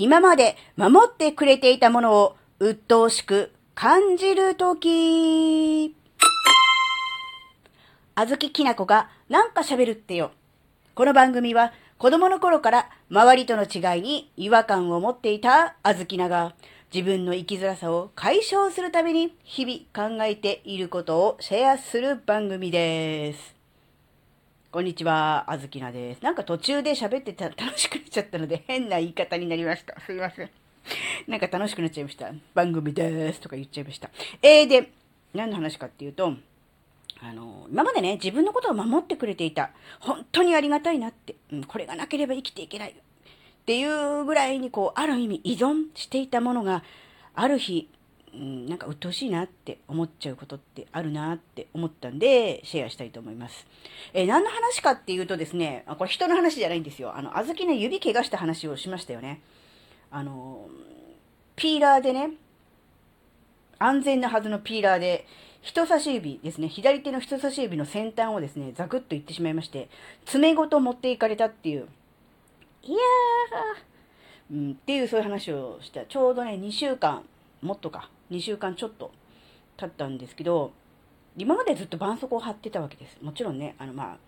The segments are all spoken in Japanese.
今まで守ってくれていたものを鬱陶しく感じるとき。あずききなこがなんか喋るってよ。この番組は子供の頃から周りとの違いに違和感を持っていたあずきなが自分の生きづらさを解消するために日々考えていることをシェアする番組です。こんにちは、あずきなです。なんか途中で喋ってた楽しくなっちゃったので変な言い方になりました。すいません。なんか楽しくなっちゃいました。番組ですとか言っちゃいました。えー、で、何の話かっていうと、あの、今までね、自分のことを守ってくれていた。本当にありがたいなって。うん、これがなければ生きていけない。っていうぐらいに、こう、ある意味依存していたものが、ある日、うん、なんか鬱陶しいなって思っちゃうことってあるなって思ったんで、シェアしたいと思います。えー、何の話かっていうとですね、これ人の話じゃないんですよ。あの、あずきね、指怪我した話をしましたよね。あの、ピーラーでね、安全なはずのピーラーで、人差し指ですね、左手の人差し指の先端をですね、ザクッといってしまいまして、爪ごと持っていかれたっていう、いやー、うん、っていうそういう話をした。ちょうどね、2週間、もっとか、2週間ちょっと経ったんですけど、今までずっと絆創膏を貼ってたわけです。もちろんね、あのまあ、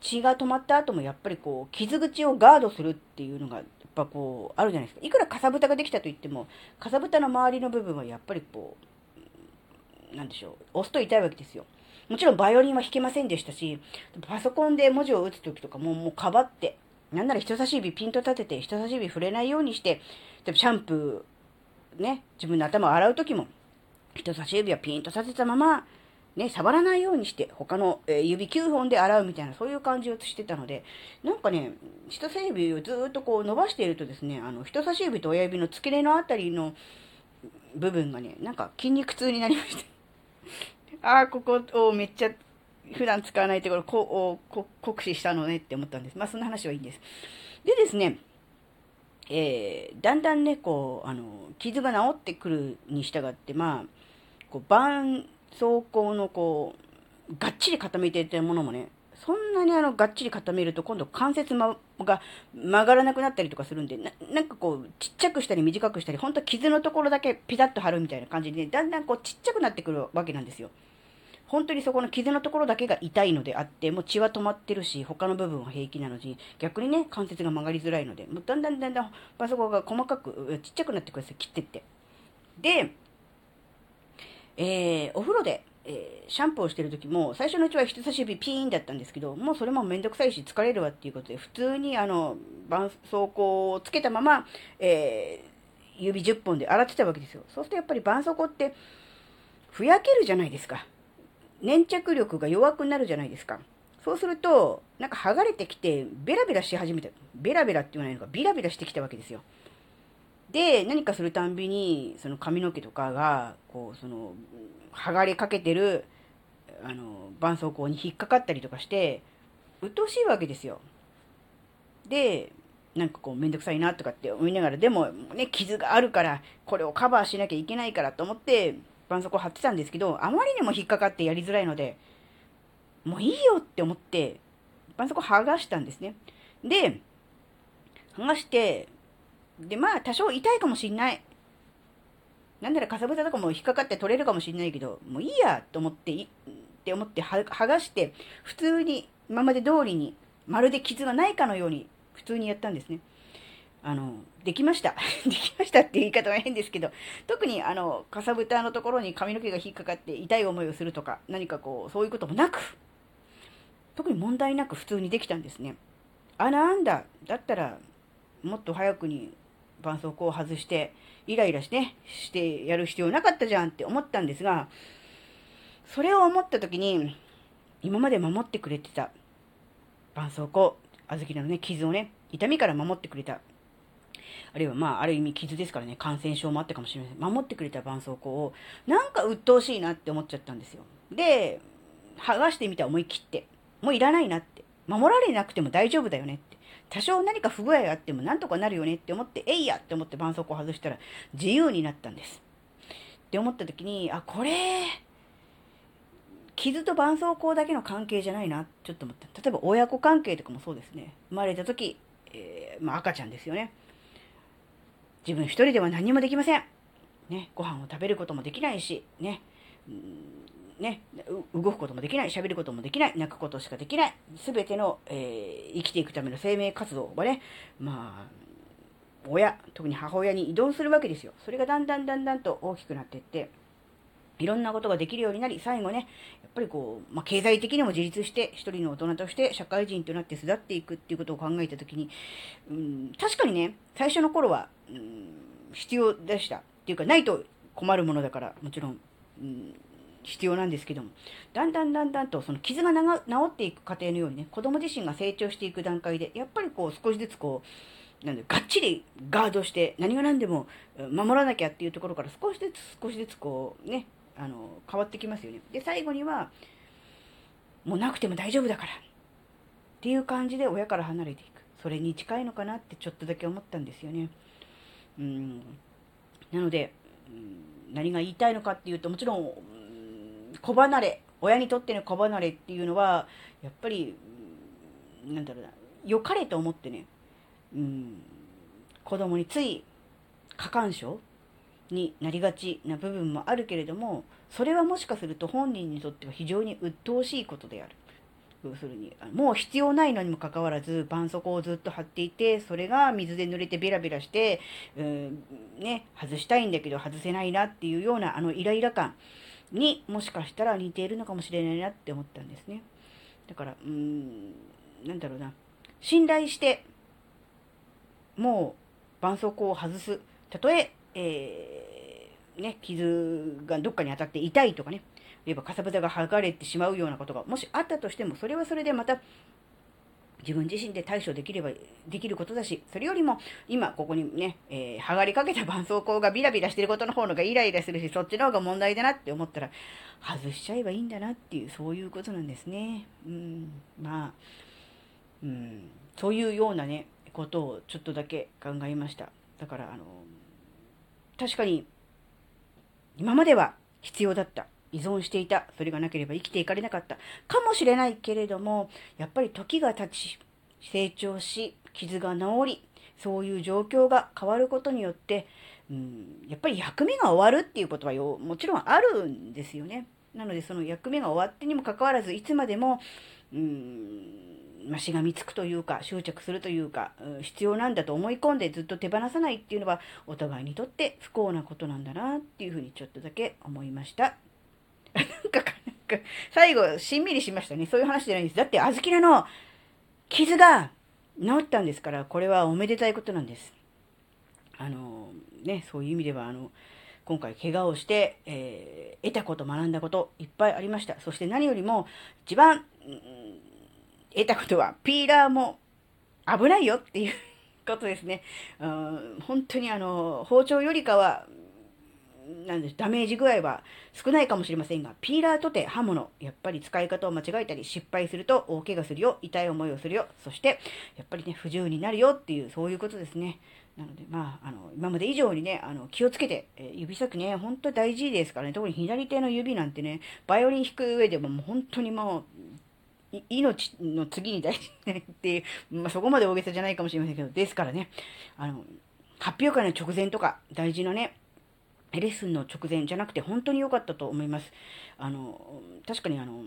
血が止まった後もやっぱりこう、傷口をガードするっていうのが、やっぱこう、あるじゃないですか。いくらかさぶたができたと言っても、かさぶたの周りの部分はやっぱりこう、なんでしょう、押すと痛いわけですよ。もちろんバイオリンは弾けませんでしたし、パソコンで文字を打つ時とかももうかばって、なんなら人差し指ピンと立てて人差し指触れないようにして、シャンプー、ね、自分の頭を洗う時も、人差し指はピンと立てたまま、ね、触らないようにして、他の、え指9本で洗うみたいな、そういう感じをしてたので、なんかね、人差し指をずっとこう伸ばしているとですね、あの、人差し指と親指の付け根のあたりの部分がね、なんか筋肉痛になりました。ああ、ここをめっちゃ普段使わないところこう、酷使したのねって思ったんです。まあ、そんな話はいいんです。でですね、えー、だんだんね、こう、あの、傷が治ってくるに従って、まあ、こう、絆創膏のこう、がっちり固めていたものもね、そんなにあの、がっちり固めると今度関節、ま、が曲がらなくなったりとかするんでな、なんかこう、ちっちゃくしたり短くしたり、ほんと傷のところだけピタッと貼るみたいな感じで、ねだんだんこう、ちっちゃくなってくるわけなんですよ。本当にそこの傷のところだけが痛いのであって、もう血は止まってるし、他の部分は平気なのに、逆にね、関節が曲がりづらいので、もうだんだんだんだんパソコンが細かく、ちっちゃくなってくるんですよ、切ってって。で、えー、お風呂で、えー、シャンプーをしてる時も、最初のうちは人差し指ピーンだったんですけど、もうそれもめんどくさいし疲れるわっていうことで、普通にあの、絆創膏をつけたまま、えー、指10本で洗ってたわけですよ。そうするとやっぱり絆創膏って、ふやけるじゃないですか。粘着力が弱くなるじゃないですか。そうすると、なんか剥がれてきて、ベラベラし始めた。ベラベラって言わないのか、ビラビラしてきたわけですよ。で、何かするたんびに、その髪の毛とかが、こう、その、剥がれかけてる、あの、絆創膏に引っかかったりとかして、鬱陶しいわけですよ。で、なんかこう、めんどくさいなとかって思いながら、でもね、傷があるから、これをカバーしなきゃいけないからと思って、絆創膏貼ってたんですけど、あまりにも引っかかってやりづらいので、もういいよって思って、絆創膏剥がしたんですね。で、剥がして、で、まあ、多少痛いかもしんない。なんならかさぶたとかも引っかかって取れるかもしんないけど、もういいやと思って、いって思って剥がして、普通に今まで通りに、まるで傷がないかのように、普通にやったんですね。あの、できました。できましたって言い方は変ですけど、特にあの、かさぶたのところに髪の毛が引っかかって痛い思いをするとか、何かこう、そういうこともなく、特に問題なく普通にできたんですね。あ、なんだ。だったら、もっと早くに絆創膏を外して、イライラして、してやる必要なかったじゃんって思ったんですが、それを思った時に、今まで守ってくれてた絆創膏、小豆のね、傷をね、痛みから守ってくれたあるいはまあ、ある意味傷ですからね、感染症もあったかもしれません。守ってくれた絆創膏を、なんか鬱陶しいなって思っちゃったんですよ。で、剥がしてみた思い切って。もういらないなって。守られなくても大丈夫だよねって。多少何か不具合があってもなんとかなるよねって思って、えいやって思って絆創膏を外したら自由になったんです。って思った時に、あ、これ、傷と絆創膏だけの関係じゃないな、ちょっと思った。例えば親子関係とかもそうですね。生まれた時、えー、まあ赤ちゃんですよね。自分一人では何もできません。ね、ご飯を食べることもできないし、ね、ね、動くこともできない、喋ることもできない、泣くことしかできない、すべての、えー、生きていくための生命活動をね、まあ、親、特に母親に依存するわけですよ。それがだんだんだんだんと大きくなっていって、いろんなことができるようになり、最後ね、やっぱりこう、まあ、経済的にも自立して、一人の大人として社会人となって巣立っていくっていうことを考えたときに、うん、確かにね、最初の頃は、うん、必要でした。っていうか、ないと困るものだから、もちろん、うん、必要なんですけども、だんだんだんだんと、その傷が治っていく過程のようにね、子供自身が成長していく段階で、やっぱりこう、少しずつこう、なんで、がっちりガードして、何が何でも守らなきゃっていうところから少しずつ少しずつこう、ね、あの、変わってきますよね。で、最後には、もうなくても大丈夫だから。っていう感じで親から離れていく。それに近いのかなってちょっとだけ思ったんですよね。うん。なので、うん、何が言いたいのかっていうと、もちろん、子離れ、親にとっての子離れっていうのは、やっぱり、なんだろうな、良かれと思ってね、うん、子供につい過干渉になりがちな部分もあるけれども、それはもしかすると本人にとっては非常に鬱陶しいことである。要するに、もう必要ないのにもかかわらず、絆創膏をずっと貼っていて、それが水で濡れてベラベラして、うん、ね、外したいんだけど外せないなっていうようなあのイライラ感にもしかしたら似ているのかもしれないなって思ったんですね。だから、うん、なんだろうな。信頼して、もう絆創膏を外す。たとええー、ね、傷がどっかに当たって痛いとかね、言えばかさぶたが剥がれてしまうようなことがもしあったとしても、それはそれでまた自分自身で対処できればできることだし、それよりも今ここにね、えー、剥がれかけた絆創膏がビラビラしてることの方のがイライラするし、そっちの方が問題だなって思ったら、外しちゃえばいいんだなっていう、そういうことなんですね。うん、まあ、うん、そういうようなね、ことをちょっとだけ考えました。だから、あの、確かに、今までは必要だった。依存していた。それがなければ生きていかれなかった。かもしれないけれども、やっぱり時が経ち、成長し、傷が治り、そういう状況が変わることによって、うん、やっぱり役目が終わるっていうことはよもちろんあるんですよね。なのでその役目が終わってにもかかわらずいつまでも、うん、ま、しがみつくというか、執着するというか、うん必要なんだと思い込んでずっと手放さないっていうのは、お互いにとって不幸なことなんだなっていうふうにちょっとだけ思いました。なんか、なんか、最後、しんみりしましたね。そういう話じゃないんです。だって、あずきらの傷が治ったんですから、これはおめでたいことなんです。あの、ね、そういう意味では、あの、今回怪我をして、えー、得たこと、学んだこと、いっぱいありました。そして何よりも、一番、得たことは、ピーラーも危ないよっていうことですね。うん、本当にあの、包丁よりかは、なんです、ダメージ具合は少ないかもしれませんが、ピーラーとて刃物、やっぱり使い方を間違えたり、失敗すると大怪我するよ、痛い思いをするよ、そして、やっぱりね、不自由になるよっていう、そういうことですね。なので、まあ、あの、今まで以上にね、あの、気をつけて、え指先ね、本当大事ですからね、特に左手の指なんてね、バイオリン弾く上でももう本当にもう、命の次に大事っていう、まあ、そこまで大げさじゃないかもしれませんけど、ですからね、あの、発表会の直前とか、大事なね、レッスンの直前じゃなくて本当に良かったと思います。あの、確かにあの、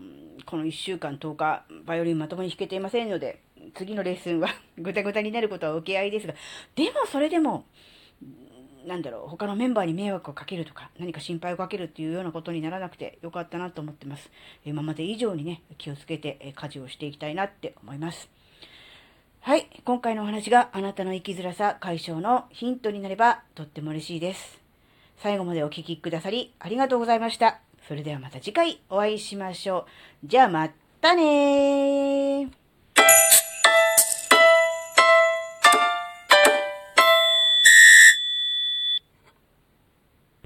この1週間10日、バイオリンまともに弾けていませんので、次のレッスンは ぐたぐたになることは受け合いですが、でもそれでも、なんだろう、他のメンバーに迷惑をかけるとか、何か心配をかけるっていうようなことにならなくてよかったなと思ってます。今まで以上にね、気をつけて家事をしていきたいなって思います。はい、今回のお話があなたの生きづらさ解消のヒントになればとっても嬉しいです。最後までお聴きくださりありがとうございました。それではまた次回お会いしましょう。じゃあまたね。